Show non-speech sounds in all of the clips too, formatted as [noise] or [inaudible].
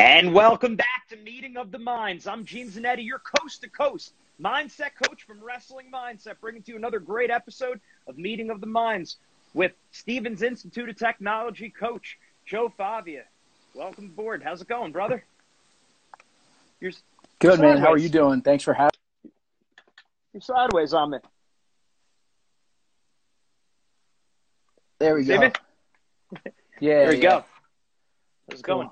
And welcome back to Meeting of the Minds. I'm Gene Zanetti, your coast to coast mindset coach from Wrestling Mindset, bringing to you another great episode of Meeting of the Minds with Stevens Institute of Technology coach Joe Favia. Welcome aboard. How's it going, brother? You're, Good you're man. How are sideways. you doing? Thanks for having. You're sideways on me. There we See go. me? Yeah. There we yeah. go. How's it going?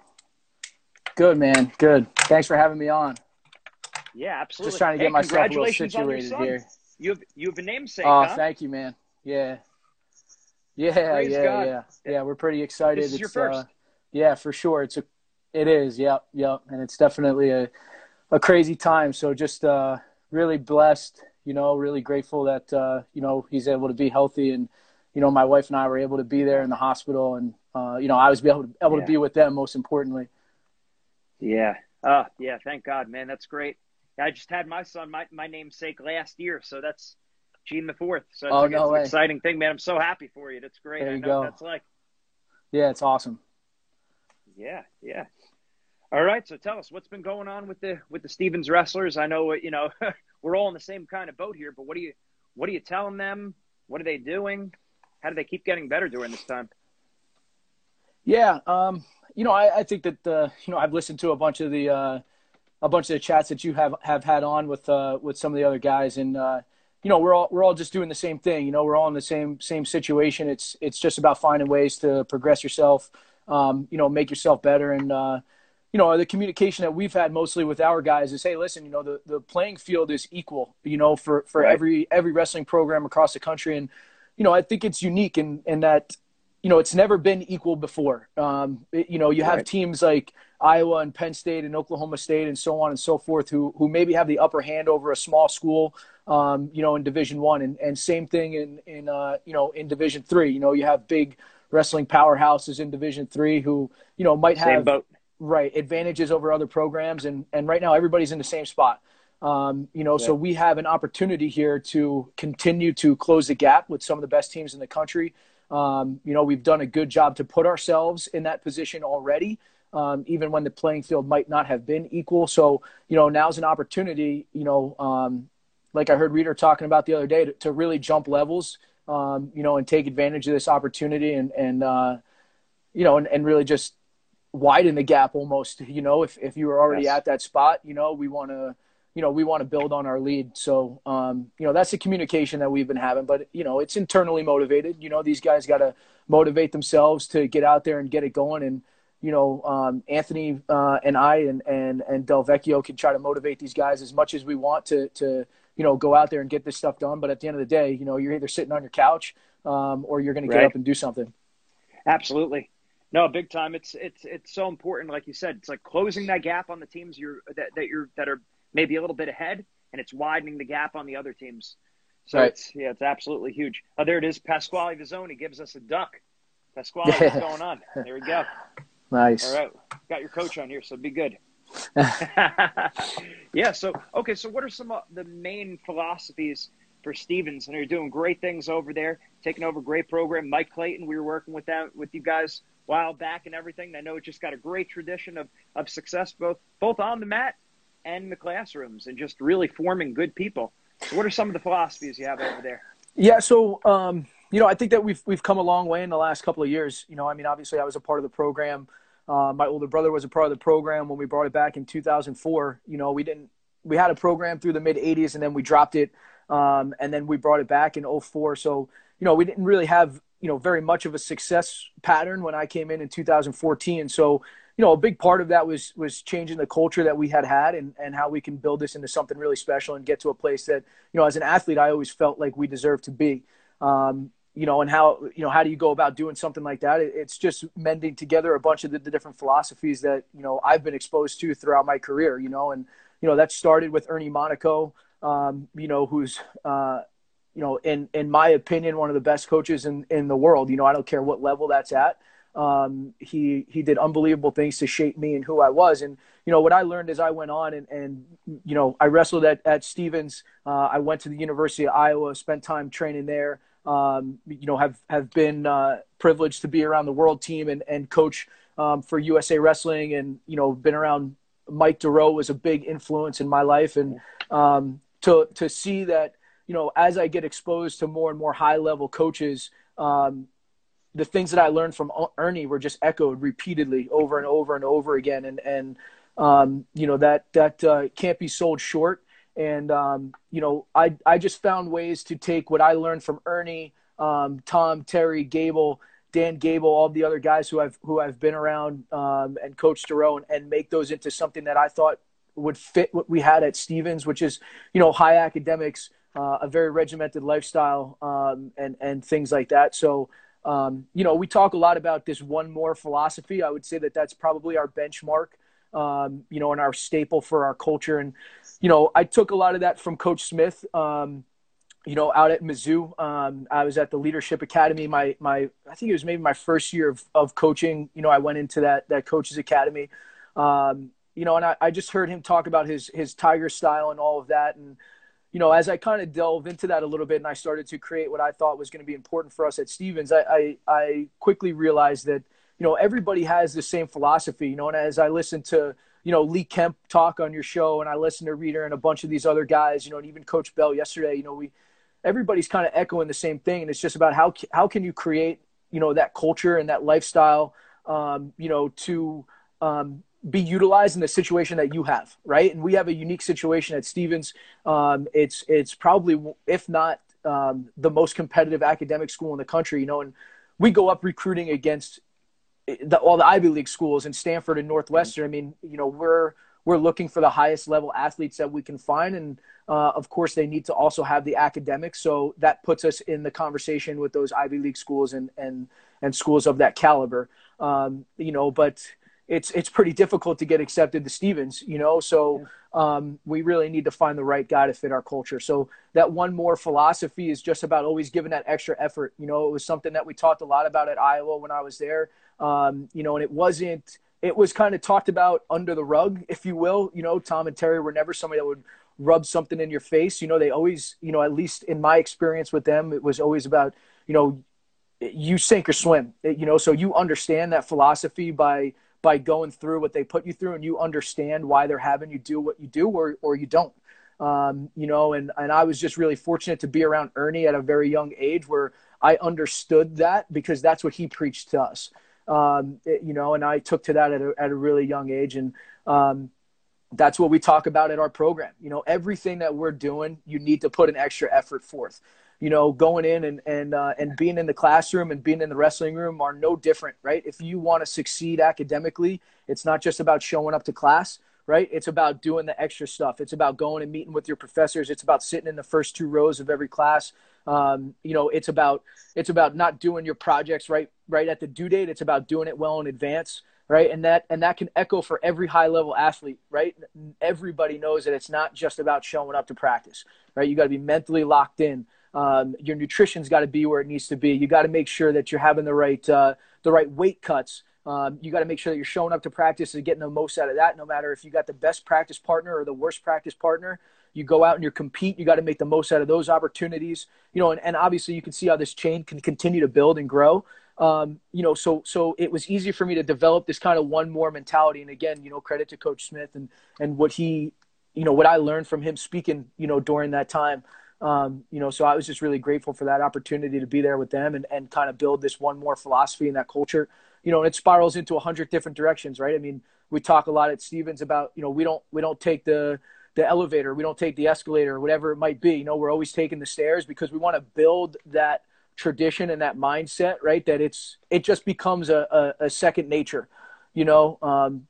Good man. Good. Thanks for having me on. Yeah, absolutely. Just trying to Hey, get myself a little situated here. You have you have a namesake, Oh, huh? thank you, man. Yeah. Yeah, Praise yeah, God. yeah. Yeah, we're pretty excited. This is your first. Uh, yeah, for sure. It's a it is. Yep, yep. And it's definitely a a crazy time. So just uh really blessed, you know, really grateful that uh, you know, he's able to be healthy and you know, my wife and I were able to be there in the hospital and uh, you know, I was able to able Yeah. to be with them most importantly. Yeah. Uh, yeah. Thank God, man. That's great. I just had my son, my, my namesake last year. So that's Gene the fourth. So it's, Oh, no way. exciting thing, man. I'm so happy for you. That's great. There I you know go. that's like. Yeah, it's awesome. Yeah. Yeah. All right. So tell us what's been going on with the, with the Stevens wrestlers. I know, you know, [laughs] we're all in the same kind of boat here, but what do you, what are you telling them? What are they doing? How do they keep getting better during this time? Yeah, um, you know, I, I think that uh, you know I've listened to a bunch of the uh, a bunch of the chats that you have have had on with uh, with some of the other guys, and uh, you know we're all we're all just doing the same thing. You know, we're all in the same same situation. It's it's just about finding ways to progress yourself, um, you know, make yourself better, and uh, you know the communication that we've had mostly with our guys is, hey, listen, you know, the the playing field is equal, you know, for for Right. every every wrestling program across the country, and you know, I think it's unique in in that you know, it's never been equal before. Um, it- you know, you have Right. teams like Iowa and Penn State and Oklahoma State and so on and so forth who who maybe have the upper hand over a small school, um, you know, in Division One, and, and same thing in in uh, you know in Division Three. You know, you have big wrestling powerhouses in Division Three who you know might have right advantages over other programs, and and right now everybody's in the same spot. Um, you know, so we have an opportunity here to continue to close the gap with some of the best teams in the country. Um, you know, we've done a good job to put ourselves in that position already, um, even when the playing field might not have been equal. So, you know, now's an opportunity, you know, um, like I heard Reader talking about the other day, to, to really jump levels, um, you know, and take advantage of this opportunity and, and uh, you know, and, and really just widen the gap almost, you know, if, if you were already Yes. at that spot, you know, we want to, you know, we want to build on our lead. So, um, you know, that's the communication that we've been having, but you know, it's internally motivated. You know, these guys got to motivate themselves to get out there and get it going. And, you know, um, Anthony uh, and I and, and, and Del Vecchio can try to motivate these guys as much as we want to, to, you know, go out there and get this stuff done. But at the end of the day, you know, you're either sitting on your couch um, or you're going to get up and do something. Absolutely. No, big time. It's it's it's so important. Like you said, it's like closing that gap on the teams you're that, that you're that are maybe a little bit ahead, and it's widening the gap on the other teams. So right. it's yeah, it's absolutely huge. Oh, there it is. Pasquale Vizzoni gives us a duck. Pasquale, what's [laughs] going on? There we go. Nice. All right, got your coach on here, so be good. [laughs] yeah. So okay. So what are some of the main philosophies for Stevens? And you're doing great things over there, taking over great program. Mike Clayton, we were working with that with you guys a while back and everything. I know it just got a great tradition of of success both both on the mat and the classrooms, and just really forming good people. So what are some of the philosophies you have over there? Yeah. So. Um, you know, I think that we've we've come a long way in the last couple of years. You know, I mean, obviously, I was a part of the program uh, my older brother was a part of the program when we brought it back in 2004. You know, we didn't we had a program through the mid 80s and then we dropped it um, and then we brought it back in 04. So you know, we didn't really have you know very much of a success pattern when I came in in 2014. So you know, a big part of that was was changing the culture that we had had and, and how we can build this into something really special and get to a place that you know, as an athlete, I always felt like we deserve to be. Um, you know, and how you know how do you go about doing something like that? it's just mending together a bunch of the, the, different philosophies that you know I've been exposed to throughout my career. You know, and you know that started with Ernie Monaco, um, you know, who's uh, you know, in in my opinion, one of the best coaches in in the world. You know, I don't care what level that's at. Um, he he did unbelievable things to shape me and who I was. And you know what I learned as I went on and and you know I wrestled at at Stevens. Uh, I went to the University of Iowa, spent time training there um, you know, have have been uh, privileged to be around the world team and and coach um, for USA Wrestling, and you know, been around. Mike Duroe was a big influence in my life, and um, to to see that, you know, as I get exposed to more and more high level coaches, um, the things that I learned from Ernie were just echoed repeatedly over and over and over again, and and um, you know that that uh, can't be sold short. And um, you know, I I just found ways to take what I learned from Ernie, um, Tom, Terry, Gable, Dan Gable, all the other guys who I've who I've been around um, and Coach Jerome, and make those into something that I thought would fit what we had at Stevens, which is you know high academics, uh, a very regimented lifestyle, um, and and things like that. So. Um, you know, we talk a lot about this one more philosophy. I would say that that's probably our benchmark, um, you know, and our staple for our culture. And you know, I took a lot of that from Coach Smith. Um, you know, out at Mizzou, um, I was at the Leadership Academy. My my, I think it was maybe my first year of, of coaching. You know, I went into that that coaches academy. Um, you know, and I, I just heard him talk about his his tiger style and all of that. And you know, as I kind of delve into that a little bit, and I started to create what I thought was going to be important for us at Stevens, I, I, I quickly realized that you know everybody has the same philosophy. You know, and as I listened to you know, Lee Kemp talk on your show, and I listened to Reader and a bunch of these other guys, you know, and even Coach Bell yesterday, you know, we everybody's kind of echoing the same thing, and it's just about how how can you create, you know, that culture and that lifestyle, um, you know, to um, be utilized in the situation that you have, right? And we have a unique situation at Stevens. Um, it's it's probably, if not um, the most competitive academic school in the country, you know, and we go up recruiting against the, all the Ivy League schools and Stanford and Northwestern. I mean, you know, we're we're looking for the highest level athletes that we can find, and uh, of course, they need to also have the academics. So that puts us in the conversation with those Ivy League schools and and and schools of that caliber. Um, you know, but it's it's pretty difficult to get accepted to Stevens. You know, so. Um, we really need to find the right guy to fit our culture. So that one more philosophy is just about always giving that extra effort. You know, it was something that we talked a lot about at Iowa when I was there. Um, you know, and it wasn't, it was kind of talked about under the rug, if you will. You know, Tom and Terry were never somebody that would rub something in your face. You know, they always, you know, at least in my experience with them, it was always about, you know, you sink or swim. You know, so you understand that philosophy by by going through what they put you through, and you understand why they're having you do what you do, or or you don't. Um, you know, and and I was just really fortunate to be around Ernie at a very young age, where I understood that because that's what he preached to us um, it, you know, and I took to that at a, at a really young age. And um, that's what we talk about at our program. You know, everything that we're doing, you need to put an extra effort forth. You know, going in and and uh, and being in the classroom and being in the wrestling room are no different, right? If you want to succeed academically, it's not just about showing up to class right? It's about doing the extra stuff. It's about going and meeting with your professors. It's about sitting in the first two rows of every class. Um, you know, it's about it's about not doing your projects right right at the due date. It's about doing it well in advance, right? And that and that can echo for every high level athlete, right? Everybody knows that it's not just about showing up to practice, right? You got to be mentally locked in. Um, your nutrition's got to be where it needs to be. You got to make sure that you're having the right uh, the right weight cuts. Um, you got to make sure that you're showing up to practice and getting the most out of that. No matter if you got the best practice partner or the worst practice partner, you go out and you compete. You got to make the most out of those opportunities. You know, and, and obviously you can see how this chain can continue to build and grow. Um, you know, so so it was easy for me to develop this kind of one more mentality. And again, you know, credit to Coach Smith and and what he, you know, what I learned from him speaking, you know, during that time. Um, you know, so I was just really grateful for that opportunity to be there with them and, and kind of build this one more philosophy and that culture you know, it spirals into a hundred different directions, right? I mean, we talk a lot at Stevens about, you know, we don't we don't take the the elevator, we don't take the escalator, or whatever it might be. You know, we're always taking the stairs because we want to build that tradition and that mindset, right? That it's it just becomes a, a, a second nature. You know, um,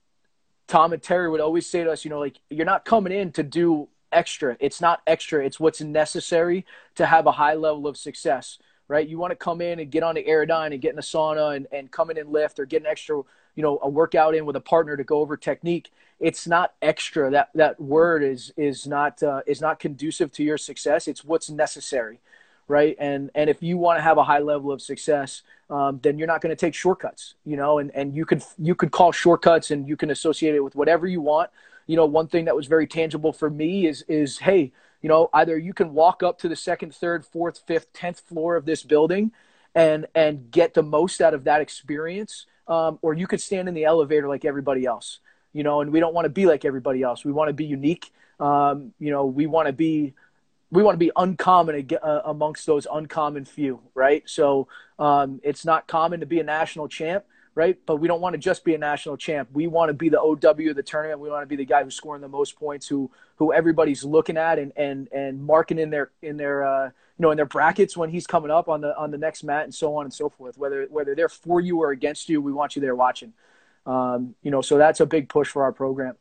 Tom and Terry would always say to us, you know, like you're not coming in to do extra. It's not extra. It's what's necessary to have a high level of success right? You want to come in and get on the Airdyne and get in a sauna and, and come in and lift or get an extra, you know, a workout in with a partner to go over technique. It's not extra. That that word is is not uh, is not conducive to your success. It's what's necessary, right? And and if you want to have a high level of success, um, then you're not going to take shortcuts, you know. And and you could you could call shortcuts and you can associate it with whatever you want. You know, one thing that was very tangible for me is is hey, you know either you can walk up to the second third fourth fifth tenth floor of this building and and get the most out of that experience um, or you could stand in the elevator like everybody else you know and we don't want to be like everybody else. We want to be unique um, you know we want to be we want to be uncommon uh, amongst those uncommon few right? So um, it's not common to be a national champ right? But we don't want to just be a national champ. We want to be the OW of the tournament. We want to be the guy who's scoring the most points, who who everybody's looking at and and and marking in their in their uh, you know in their brackets when he's coming up on the on the next mat and so on and so forth. Whether whether they're for you or against you, we want you there watching. Um, you know, so that's a big push for our program.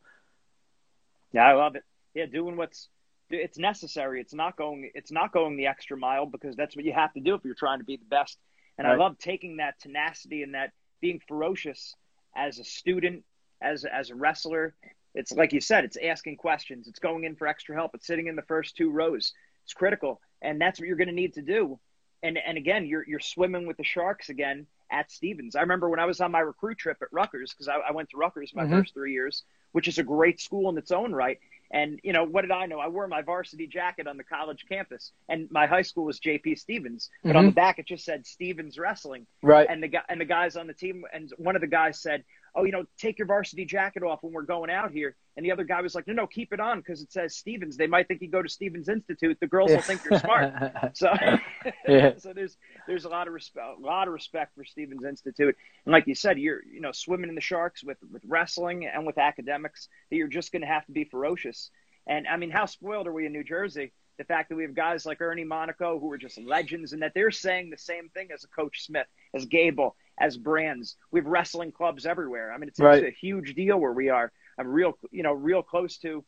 Yeah, I love it. Yeah, doing what's it's necessary. It's not going it's not going the extra mile because that's what you have to do if you're trying to be the best. And right. I love taking that tenacity and that being ferocious as a student, as as a wrestler. It's like you said, it's asking questions, it's going in for extra help, it's sitting in the first two rows. It's critical, and that's what you're going to need to do. And and again, you're you're swimming with the sharks again at Stevens. I remember when I was on my recruit trip at Rutgers because I, I, went to Rutgers my mm-hmm. first three years, which is a great school in its own right. And you know what did I know? I wore my varsity jacket on the college campus, and my high school was J.P. Stevens, but mm-hmm. on the back it just said Stevens Wrestling. Right. And the guy and the guys on the team, and one of the guys said, "Oh, you know, take your varsity jacket off when we're going out here." And the other guy was like, "No, no, keep it on because it says Stevens. They might think you go to Stevens Institute. The girls will think you're smart." [laughs] so, [laughs] yeah. [laughs] so there's there's a lot of respect, a lot of respect for Stevens Institute. And like you said, you're you know swimming in the sharks with with wrestling and with academics. That you're just going to have to be ferocious. And I mean, how spoiled are we in New Jersey? The fact that we have guys like Ernie Monaco who are just legends, and that they're saying the same thing as a Coach Smith, as Gable, as Brands. We have wrestling clubs everywhere. I mean, it's, right. it's a huge deal where we are. I'm real, you know, real close to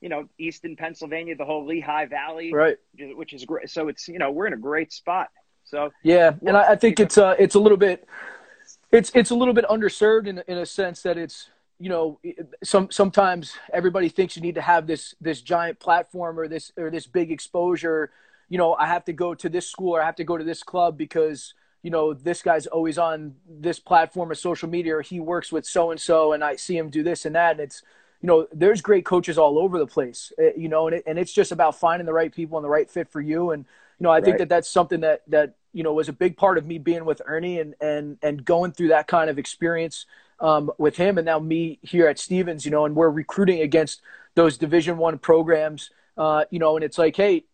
you know, Easton, Pennsylvania, the whole Lehigh Valley, right? Which is great. So it's you know we're in a great spot. So yeah, and I, I think it's uh it's a little bit it's it's a little bit underserved in in a sense that it's you know some sometimes everybody thinks you need to have this this giant platform or this or this big exposure you know i have to go to this school or i have to go to this club because you know this guy's always on this platform of social media or he works with so and so and i see him do this and that and it's you know there's great coaches all over the place eh, you know and, it, and it's just about finding the right people and the right fit for you and you know i think right. that that's something that that you know was a big part of me being with Ernie and and and going through that kind of experience um, with him, and now me here at Stevens. You know, and we're recruiting against those Division One programs. Uh, you know, and it's like, hey,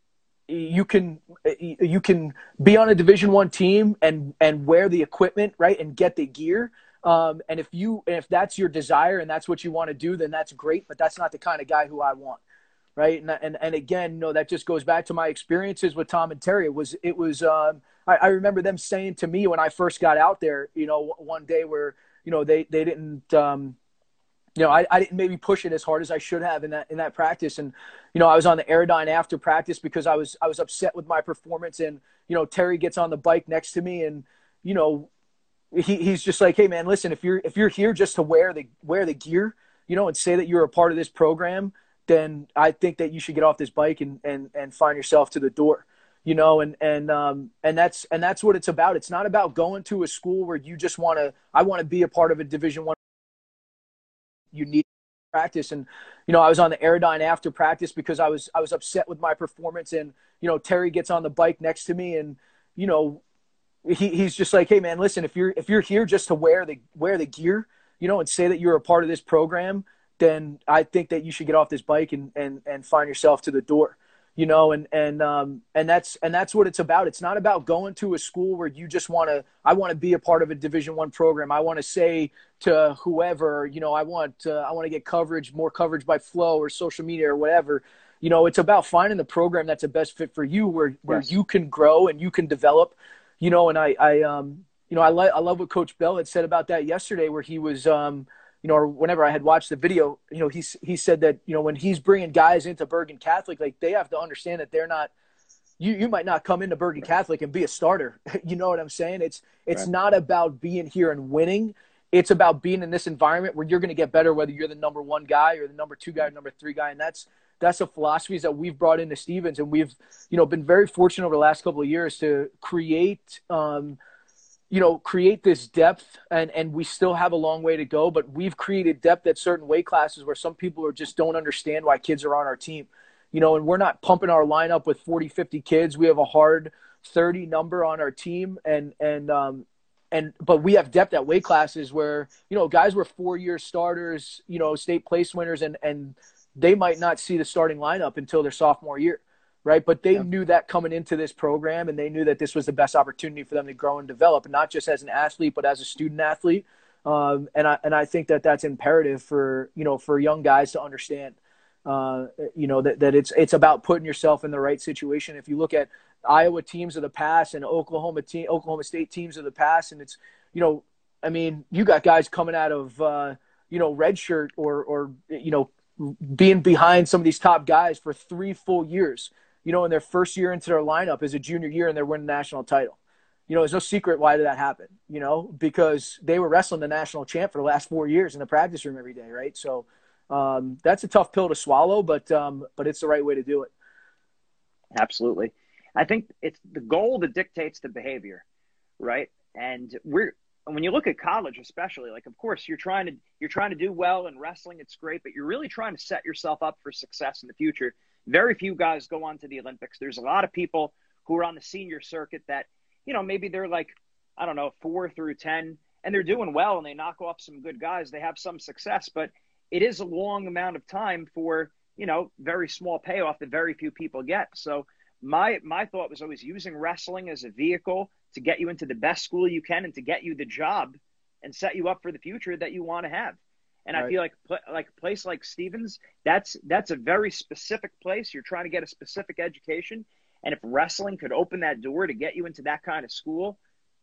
you can you can be on a Division One team and and wear the equipment right and get the gear. Um, and if you and if that's your desire and that's what you want to do, then that's great. But that's not the kind of guy who I want right? And and and again, know, that just goes back to my experiences with Tom and Terry. It was it was um, I, I, remember them saying to me when I first got out there, you know, one day where you know they they didn't. Um, you know, I, I didn't maybe push it as hard as I should have in that in that practice, and you know, I was on the Airdyne after practice because I was I was upset with my performance, and you know, Terry gets on the bike next to me, and you know, he, he's just like, hey man, listen, if you're if you're here just to wear the wear the gear, you know, and say that you're a part of this program, then I think that you should get off this bike and and and find yourself to the door you know? And and um and that's and that's what it's about. It's not about going to a school where you just want to i want to be a part of a division one you need practice. And you know i was on the airdyne after practice because i was i was upset with my performance and you know terry gets on the bike next to me and you know he, he's just like hey man listen if you're if you're here just to wear the wear the gear you know and say that you're a part of this program then i think that you should get off this bike and and and find yourself to the door you know and and um and that's and that's what it's about. It's not about going to a school where you just want to i want to be a part of a division one program. I want to say to whoever you know i want uh, i want to get coverage more coverage by flow or social media or whatever. You know it's about finding the program that's the best fit for you where where yes. you can grow and you can develop. You know and i i um you know i like i love what coach bell had said about that yesterday where he was um you know, or whenever I had watched the video, you know, he's he said that you know when he's bringing guys into Bergen Catholic, like they have to understand that they're not. You you might not come into Bergen Catholic and be a starter. [laughs] you know what I'm saying? It's it's right. not about being here and winning. It's about being in this environment where you're going to get better, whether you're the number one guy or the number two guy, or number three guy, and that's that's the philosophies that we've brought into Stevens, and we've you know been very fortunate over the last couple of years to create. Um, you know, create this depth and, and we still have a long way to go, but we've created depth at certain weight classes where some people are just don't understand why kids are on our team. You know, and we're not pumping our lineup with 40, 50 kids. We have a hard 30 number on our team and and um and but we have depth at weight classes where, you know, guys were four year starters, you know, state place winners and and they might not see the starting lineup until their sophomore year right? But they yeah. knew that coming into this program, and they knew that this was the best opportunity for them to grow and develop, not just as an athlete, but as a student athlete. Um, and I and I think that that's imperative for you know for young guys to understand. Uh, you know that, that it's it's about putting yourself in the right situation. If you look at Iowa teams of the past and Oklahoma team, Oklahoma State teams of the past, and it's you know, I mean, you got guys coming out of uh, you know red shirt or or you know being behind some of these top guys for three full years you know, in their first year into their lineup as a junior year and they're winning the national title. You know, there's no secret why did that happen, you know, because they were wrestling the national champ for the last four years in the practice room every day, right? So um, that's a tough pill to swallow, but um, but it's the right way to do it. Absolutely. I think it's the goal that dictates the behavior, right? And we're when you look at college especially like of course you're trying to you're trying to do well in wrestling it's great but you're really trying to set yourself up for success in the future very few guys go on to the Olympics. There's a lot of people who are on the senior circuit that, you know, maybe they're like, I don't know, four through 10, and they're doing well and they knock off some good guys. They have some success, but it is a long amount of time for, you know, very small payoff that very few people get. So my my thought was always using wrestling as a vehicle to get you into the best school you can and to get you the job and set you up for the future that you want to have. And right. I feel like like a place like Stevens, that's that's a very specific place. You're trying to get a specific education, and if wrestling could open that door to get you into that kind of school,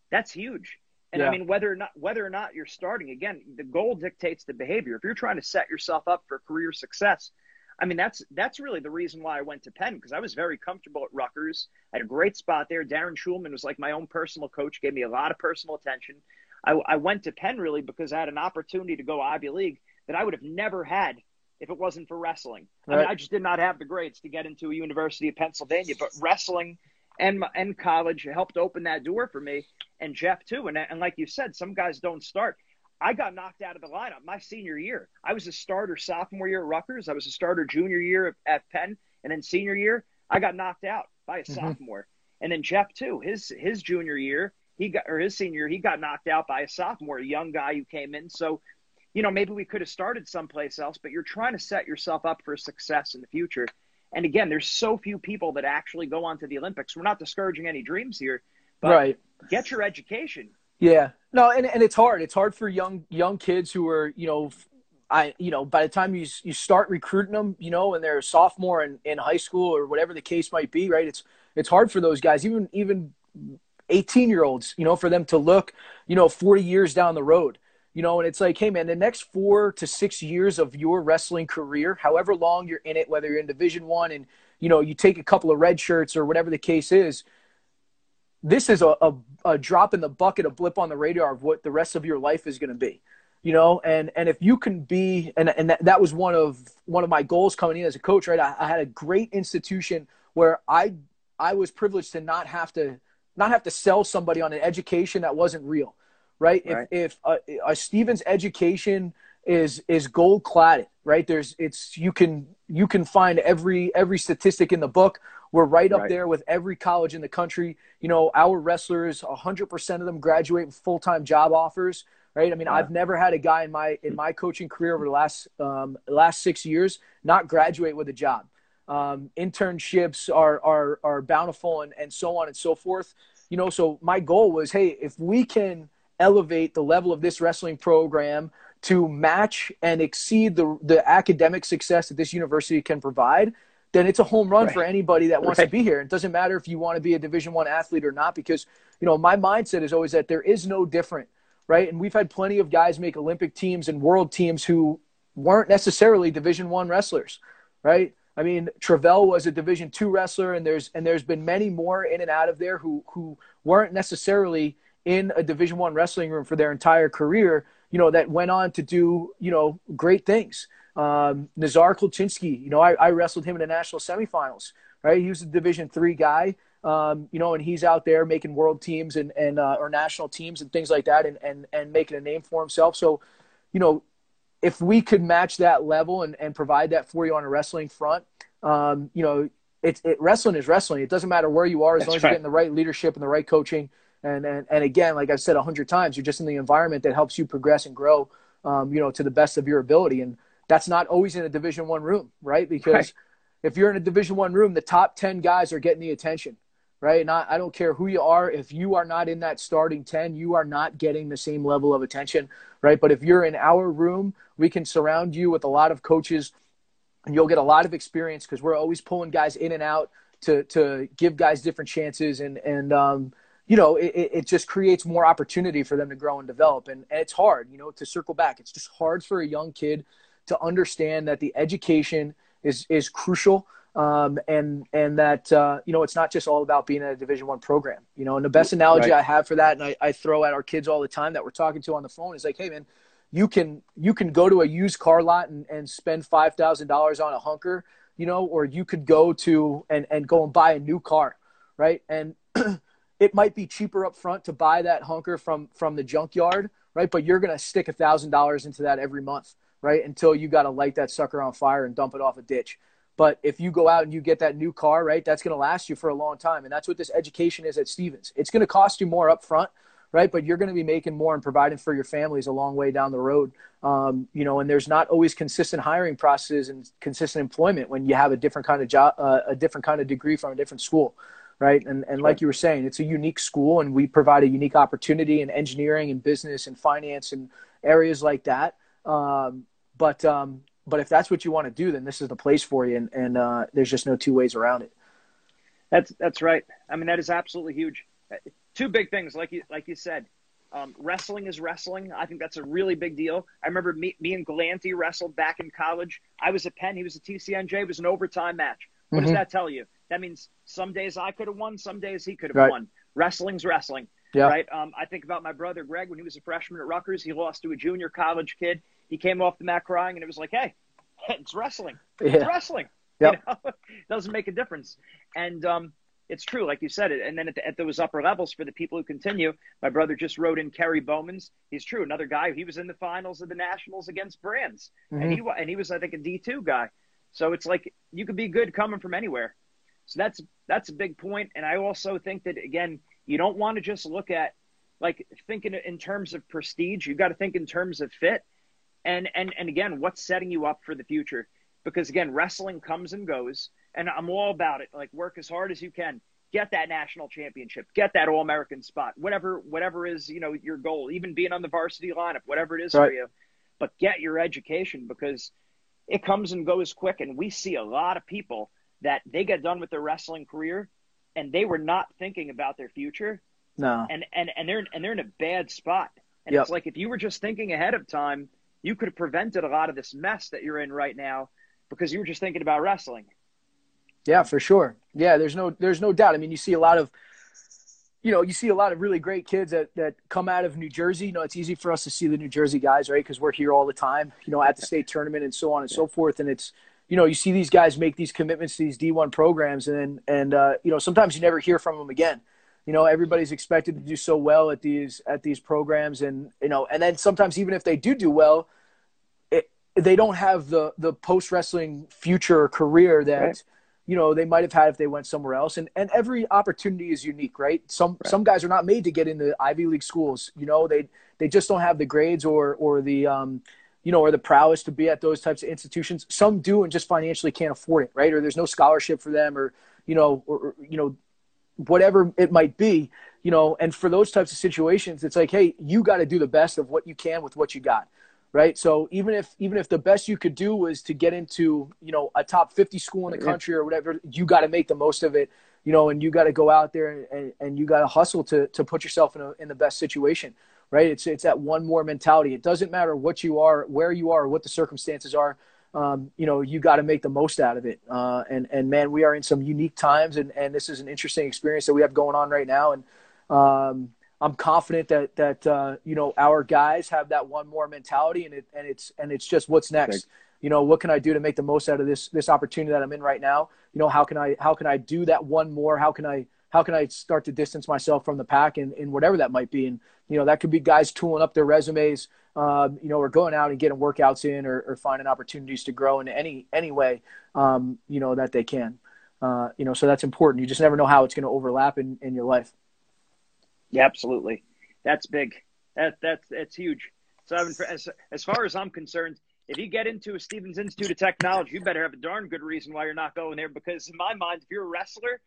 that's huge. And yeah. I mean, whether or not whether or not you're starting again, the goal dictates the behavior. If you're trying to set yourself up for career success, I mean, that's that's really the reason why I went to Penn because I was very comfortable at Rutgers. I had a great spot there. Darren Shulman was like my own personal coach, gave me a lot of personal attention. I, I went to Penn really because I had an opportunity to go Ivy League that I would have never had if it wasn't for wrestling. Right. I mean, I just did not have the grades to get into a University of Pennsylvania, but wrestling and and college helped open that door for me and Jeff too. And and like you said, some guys don't start. I got knocked out of the lineup my senior year. I was a starter sophomore year at Rutgers. I was a starter junior year at Penn, and then senior year I got knocked out by a mm-hmm. sophomore. And then Jeff too, his his junior year he got or his senior he got knocked out by a sophomore, a young guy who came in. So, you know, maybe we could have started someplace else, but you're trying to set yourself up for success in the future. And again, there's so few people that actually go on to the Olympics. We're not discouraging any dreams here, but right. get your education. Yeah. No, and, and it's hard. It's hard for young young kids who are, you know, I, you know, by the time you you start recruiting them, you know, and they're a sophomore in, in high school or whatever the case might be, right? It's it's hard for those guys, even even 18 year olds, you know, for them to look, you know, 40 years down the road, you know, and it's like, hey, man, the next four to six years of your wrestling career, however long you're in it, whether you're in Division One and, you know, you take a couple of red shirts or whatever the case is, this is a, a, a drop in the bucket, a blip on the radar of what the rest of your life is going to be you know? And and if you can be and and that, that was one of one of my goals coming in as a coach right? I, I had a great institution where i I was privileged to not have to not have to sell somebody on an education that wasn't real, right? right. If if a, a Stevens education is is gold cladded, right? There's it's you can you can find every every statistic in the book. We're right up right. there with every college in the country. You know, our wrestlers, 100% of them graduate with full-time job offers right? I mean, yeah. I've never had a guy in my in my coaching career over the last um, last six years not graduate with a job. Um, internships are are are bountiful and and so on and so forth. You know, so my goal was, hey, if we can elevate the level of this wrestling program to match and exceed the the academic success that this university can provide then it's a home run right. for anybody that wants right. to be here. It doesn't matter if you want to be a Division One athlete or not, because you know my mindset is always that there is no different right? And we've had plenty of guys make Olympic teams and world teams who weren't necessarily Division One wrestlers, right? I mean, Tervel was a Division two wrestler, and there's and there's been many more in and out of there who who weren't necessarily in a Division one wrestling room for their entire career. You know, that went on to do you know great things. Um, Nazar Kulchytskyy, you know, I, I wrestled him in the national semifinals. Right, he was a Division three guy um, you know, and he's out there making world teams and, and uh, or national teams and things like that and, and, and making a name for himself. So, you know, if we could match that level and, and provide that for you on a wrestling front, um, you know, it's it, wrestling is wrestling. It doesn't matter where you are as That's long as right. you're getting the right leadership and the right coaching. And, and, and again, like I've said a hundred times, you're just in the environment that helps you progress and grow, um, you know, to the best of your ability. And that's not always in a division one room, right? Because right. if you're in a division one room, the top 10 guys are getting the attention right? Not, I don't care who you are. If you are not in that starting 10, you are not getting the same level of attention, right? But if you're in our room, we can surround you with a lot of coaches and you'll get a lot of experience because we're always pulling guys in and out to, to give guys different chances. And, and, um, you know, it, it just creates more opportunity for them to grow and develop. And, and it's hard, you know, to circle back. It's just hard for a young kid to understand that the education is, is crucial um, and and that uh, you know it's not just all about being a Division One program. You know, and the best analogy right. I have for that, and I, I throw at our kids all the time that we're talking to on the phone, is like, hey man, you can you can go to a used car lot and, and spend five thousand dollars on a hunker, you know, or you could go to and and go and buy a new car, right? And [clears throat] it might be cheaper up front to buy that hunker from from the junkyard, right? But you're gonna stick a thousand dollars into that every month, right? Until you got to light that sucker on fire and dump it off a ditch. But if you go out and you get that new car, right, that's going to last you for a long time. And that's what this education is at Stevens. It's going to cost you more up front, right? But you're going to be making more and providing for your families a long way down the road. Um, you know, and there's not always consistent hiring processes and consistent employment when you have a different kind of job, uh, a different kind of degree from a different school, right? And and like you were saying, it's a unique school, and we provide a unique opportunity in engineering and business and finance and areas like that. Um, but um, but if that's what you want to do, then this is the place for you, and, and uh, there's just no two ways around it. That's that's right. I mean, that is absolutely huge. Two big things, like you like you said, um, wrestling is wrestling. I think that's a really big deal. I remember me, me and Galanti wrestled back in college. I was a Penn, he was a TCNJ. It was an overtime match. What mm-hmm. does that tell you? That means some days I could have won, some days he could have right. won. Wrestling's wrestling. Yeah. Right. Um, I think about my brother Greg when he was a freshman at Rutgers. He lost to a junior college kid. He came off the mat crying, and it was like, "Hey, [laughs] it's wrestling. Yeah. It's wrestling. Yep. You know? it [laughs] doesn't make a difference." And um, it's true, like you said it. And then at, the, at, those upper levels, for the people who continue, my brother just wrote in Kerry Bowman's. He's true, another guy. He was in the finals of the Nationals against Brands, mm-hmm. and he and he was, I think, a D two guy. So it's like you could be good coming from anywhere. So that's that's a big point. And I also think that again, you don't want to just look at like thinking in terms of prestige. You've got to think in terms of fit and and and again what's setting you up for the future? Because again wrestling comes and goes and i'm all about it. Like work as hard as you can. Get that national championship. Get that all american spot. Whatever whatever is you know your goal. Even being on the varsity lineup whatever it is right. for you. But get your education because it comes and goes quick and we see a lot of people that they get done with their wrestling career and they were not thinking about their future. No. And and and they're and they're in a bad spot. And yep. it's like if you were just thinking ahead of time you could have prevented a lot of this mess that you're in right now because you were just thinking about wrestling. Yeah, for sure. Yeah, there's no there's no doubt. I mean, you see a lot of you know, you see a lot of really great kids that, that come out of New Jersey. You know, it's easy for us to see the New Jersey guys, right? Because we're here all the time, you know, at the state tournament and so on and so forth. And it's, you know, you see these guys make these commitments to these D1 programs, and and uh, you know, sometimes you never hear from them again. You know, everybody's expected to do so well at these at these programs, and you know, and then sometimes even if they do do well, it, they don't have the the post wrestling future career that. Right. You know they might have had if they went somewhere else, and and every opportunity is unique, right? Some right. some guys are not made to get into Ivy League schools. You know they they just don't have the grades or or the um, you know, or the prowess to be at those types of institutions. Some do and just financially can't afford it, right? Or there's no scholarship for them, or you know, or, or you know, whatever it might be, you know. And for those types of situations, it's like, hey, you got to do the best of what you can with what you got, right? So even if even if the best you could do was to get into, you know, a top 50 school in the country or whatever, you got to make the most of it, you know, and you got to go out there and, and, and you got to hustle to to put yourself in a, in the best situation right? It's it's that one more mentality. It doesn't matter what you are, where you are, what the circumstances are. Um, you know, you got to make the most out of it. Uh, and and man, we are in some unique times, and and this is an interesting experience that we have going on right now. And um, I'm confident that that uh, you know our guys have that one more mentality, and it and it's and it's just what's next. You know, what can I do to make the most out of this this opportunity that I'm in right now? You know, how can I how can I do that one more? How can I how can I start to distance myself from the pack and, and whatever that might be. And, you know, that could be guys tooling up their resumes, um, you know, or going out and getting workouts in or, or finding opportunities to grow in any, any way, um, you know, that they can. Uh, you know, so that's important. You just never know how it's going to overlap in, in your life. Yeah, absolutely. That's big. That, that's, that's huge. So as, as far as I'm concerned, if you get into a Stevens Institute of Technology, you better have a darn good reason why you're not going there. Because in my mind, if you're a wrestler,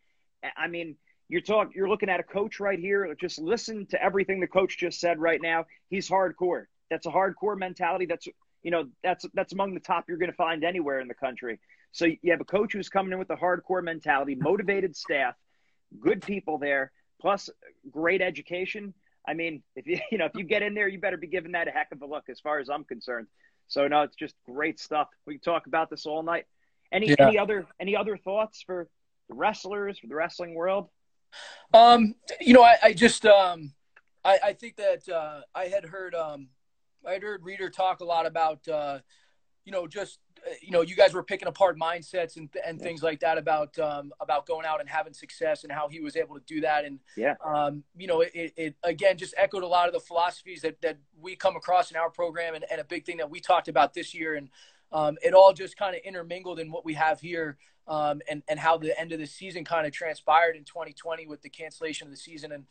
I mean, you're talking you're looking at a coach right here just listen to everything the coach just said right now he's hardcore that's a hardcore mentality. That's you know that's that's among the top you're going to find anywhere in the country. So you have a coach who's coming in with a hardcore mentality motivated staff good people there plus great education. I mean if you [laughs] you know if you get in there you better be giving that a heck of a look as far as i'm concerned. So no it's just great stuff. We can talk about this all night. Any yeah. any other any other thoughts for the wrestlers for the wrestling world? Um, you know, I, I just um, I, I think that uh, I had heard um, I heard Reader talk a lot about uh, you know just uh, you know you guys were picking apart mindsets and and things like that about um, about going out and having success and how he was able to do that. And yeah. um, you know it, it again just echoed a lot of the philosophies that that we come across in our program and, and a big thing that we talked about this year. And um, it all just kind of intermingled in what we have here um, and, and how the end of the season kind of transpired in 2020 with the cancellation of the season. And,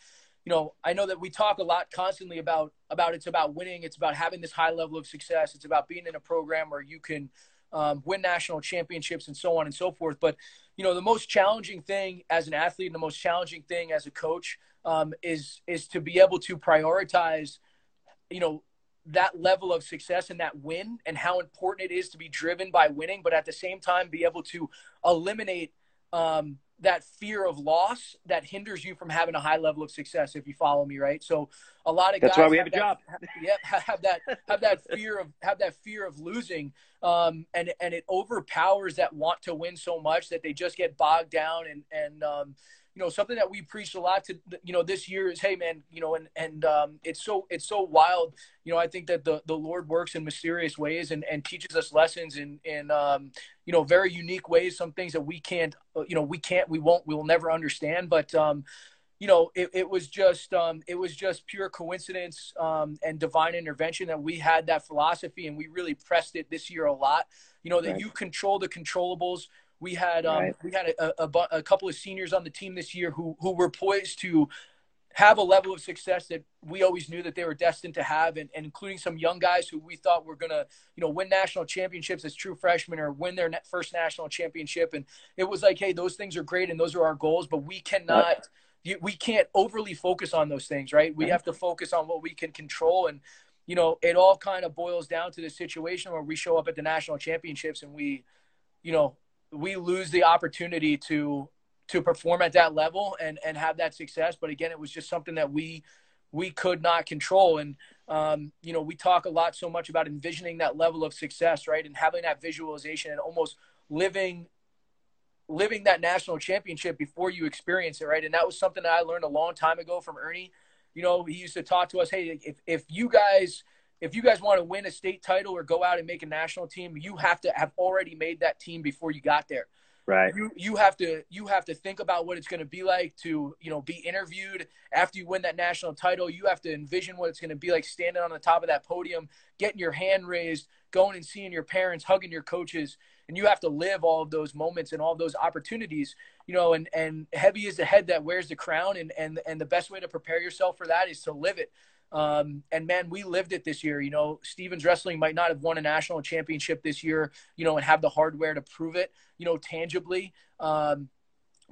you know, I know that we talk a lot constantly about, about it's about winning. It's about having this high level of success. It's about being in a program where you can um, win national championships and so on and so forth. But, you know, the most challenging thing as an athlete and the most challenging thing as a coach um, is, is to be able to prioritize, you know, that level of success and that win and how important it is to be driven by winning, but at the same time be able to eliminate um, that fear of loss that hinders you from having a high level of success. If you follow me, right? So a lot of that's guys why we have, have a that, job. Yep, have that have that fear of have that fear of losing, um, and and it overpowers that want to win so much that they just get bogged down and and um, you know something that we preached a lot to you know this year is hey man you know and and um, it's so it's so wild. You know i think that the the lord works in mysterious ways and and teaches us lessons in in um, you know very unique ways some things that we can't uh, you know we can't we won't we will never understand. But um you know it, it was just um it was just pure coincidence um and divine intervention that we had that philosophy and we really pressed it this year a lot. You know that right. you control the controllables we had um, right. we had a, a, a, couple of seniors on the team this year who who were poised to have a level of success that we always knew that they were destined to have, and, and including some young guys who we thought were gonna you know win national championships as true freshmen or win their first national championship. And it was like, hey, those things are great and those are our goals, but we cannot. Right. We can't overly focus on those things, right? We have to focus on what we can control, and you know, it all kind of boils down to the situation where we show up at the national championships and we, you know, we lose the opportunity to to perform at that level and and have that success. But again, it was just something that we we could not control. And um, you know, we talk a lot so much about envisioning that level of success, right, and having that visualization and almost living living that national championship before you experience it, right? And that was something that I learned a long time ago from Ernie. You know, he used to talk to us, hey, if if you guys if you guys want to win a state title or go out and make a national team, you have to have already made that team before you got there. Right. You you have to you have to think about what it's going to be like to you know be interviewed after you win that national title. You have to envision what it's going to be like standing on the top of that podium, getting your hand raised, going and seeing your parents, hugging your coaches, and you have to live all of those moments and all of those opportunities. You know, and and heavy is the head that wears the crown, and and and the best way to prepare yourself for that is to live it. Um, and man, we lived it this year. You know, Stevens Wrestling might not have won a national championship this year, you know, and have the hardware to prove it, you know, tangibly. Um,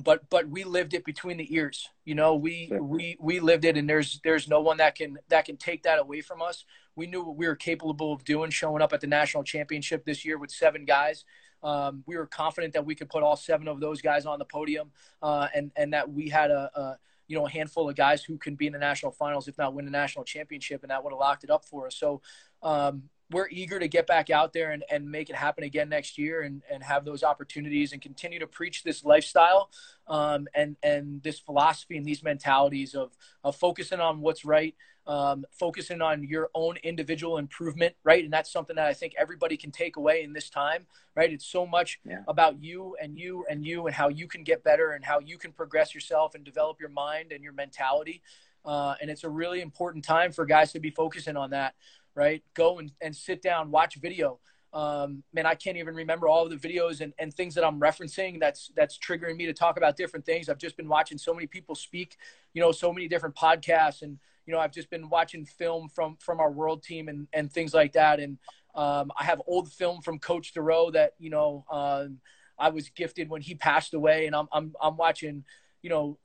but but we lived it between the ears. You know, we we we lived it, and there's there's no one that can that can take that away from us. We knew what we were capable of doing, showing up at the national championship this year with seven guys. Um, we were confident that we could put all seven of those guys on the podium, uh, and and that we had a, a you know, a handful of guys who can be in the national finals, if not win the national championship, and that would have locked it up for us. So um, we're eager to get back out there and, and make it happen again next year and, and have those opportunities and continue to preach this lifestyle um, and, and this philosophy and these mentalities of, of focusing on what's right, um, focusing on your own individual improvement, right? And that's something that I think everybody can take away in this time, right? It's so much yeah. about you and you and you and how you can get better and how you can progress yourself and develop your mind and your mentality. Uh, and it's a really important time for guys to be focusing on that, right? Go and, and sit down, watch video. Um, man, I can't even remember all of the videos and, and things that I'm referencing. That's that's triggering me to talk about different things. I've just been watching so many people speak, you know, so many different podcasts and you know, I've just been watching film from from our world team and and things like that. And um, I have old film from Coach Duroe that you know um, I was gifted when he passed away, and I'm I'm I'm watching, you know.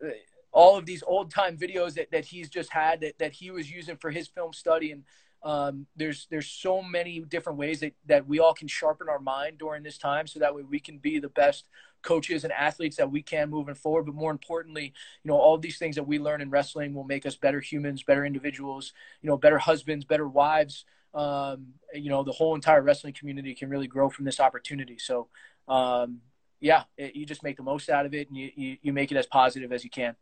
all of these old time videos that, that he's just had that, that he was using for his film study and um, there's there's so many different ways that, that we all can sharpen our mind during this time so that way we can be the best coaches and athletes that we can moving forward. But more importantly, you know, all these things that we learn in wrestling will make us better humans, better individuals, you know, better husbands, better wives. Um, you know, the whole entire wrestling community can really grow from this opportunity. So, um, yeah, it, you just make the most out of it and you, you, you make it as positive as you can.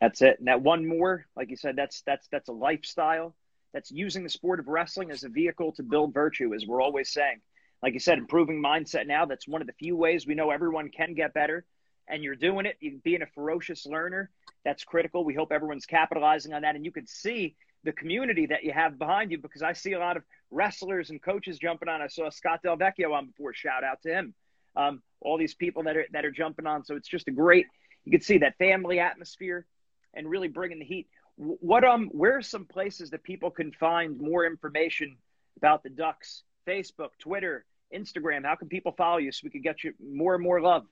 That's it. And that one more, like you said, that's that's that's a lifestyle. That's using the sport of wrestling as a vehicle to build virtue, as we're always saying like you said, improving mindset now. That's one of the few ways we know everyone can get better. And you're doing it, being a ferocious learner. That's critical. We hope everyone's capitalizing on that. And you can see the community that you have behind you because I see a lot of wrestlers and coaches jumping on. I saw Scott Del Vecchio on before. Shout out to him. Um, all these people that are that are jumping on. So it's just a great. You can see that family atmosphere and really bringing the heat. What um, where are some places that people can find more information about the Ducks Facebook, Twitter, Instagram? How can people follow you so we can get you more and more love?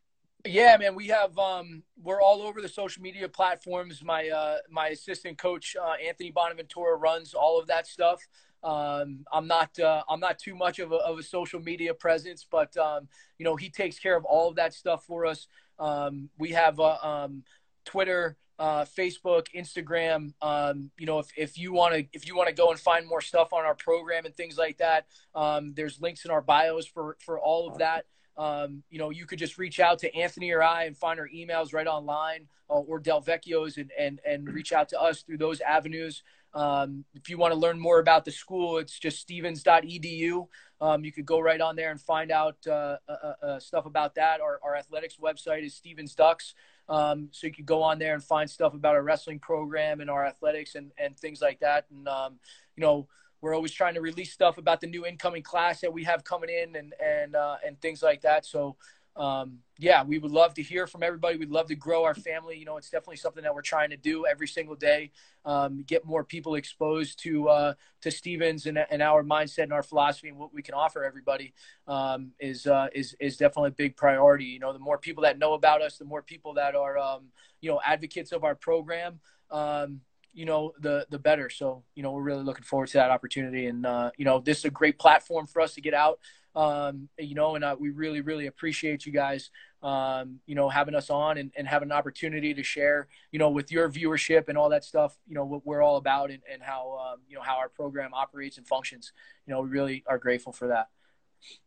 Yeah, man, we have um, we're all over the social media platforms. My uh, my assistant coach uh, Anthony Bonaventura runs all of that stuff. Um, I'm not uh, I'm not too much of a, of a social media presence, but um, you know he takes care of all of that stuff for us. Um, we have uh, um, Twitter, uh, Facebook, Instagram. Um, you know, if, if you want to if you want to go and find more stuff on our program and things like that, um, there's links in our bios for for all of that. Um, you know, you could just reach out to Anthony or I and find our emails right online uh, or Del Vecchio's and, and, and reach out to us through those avenues. Um, if you want to learn more about the school, it's just stevens.edu. Um, you could go right on there and find out uh, uh, uh, uh stuff about that. Our, our athletics website is Stevens Ducks. Um, so you could go on there and find stuff about our wrestling program and our athletics and, and things like that. And, um, you know, we're always trying to release stuff about the new incoming class that we have coming in and, and, uh, and things like that. So, um, yeah, we would love to hear from everybody. We'd love to grow our family. You know, it's definitely something that we're trying to do every single day. Um, get more people exposed to uh, to Stevens and, and our mindset and our philosophy and what we can offer everybody um, is uh, is is definitely a big priority. You know, the more people that know about us, the more people that are um, you know advocates of our program. Um, you know the the better so you know we're really looking forward to that opportunity and uh, you know this is a great platform for us to get out um, you know, and uh, we really, really appreciate you guys, um, you know, having us on and, and having an opportunity to share, you know, with your viewership and all that stuff, you know, what we're all about and, and how, um, you know, how our program operates and functions. You know, we really are grateful for that.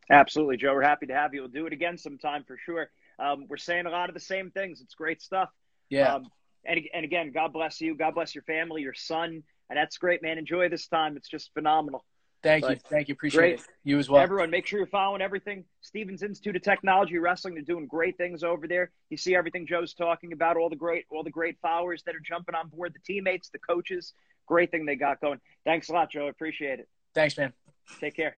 Absolutely, Joe. We're happy to have you. We'll do it again sometime for sure. Um, we're saying a lot of the same things. It's great stuff. Yeah. Um, and, and again, God bless you. God bless your family, your son, And that's great, man. Enjoy this time. It's just phenomenal. Thank But you. Thank you. Appreciate great. it. You as well. Everyone, make sure you're following everything. Stevens Institute of Technology Wrestling. They're doing great things over there. You see everything Joe's talking about, all the great, all the great followers that are jumping on board, the teammates, the coaches. Great thing they got going. Thanks a lot, Joe. Appreciate it. Thanks, man. Take care.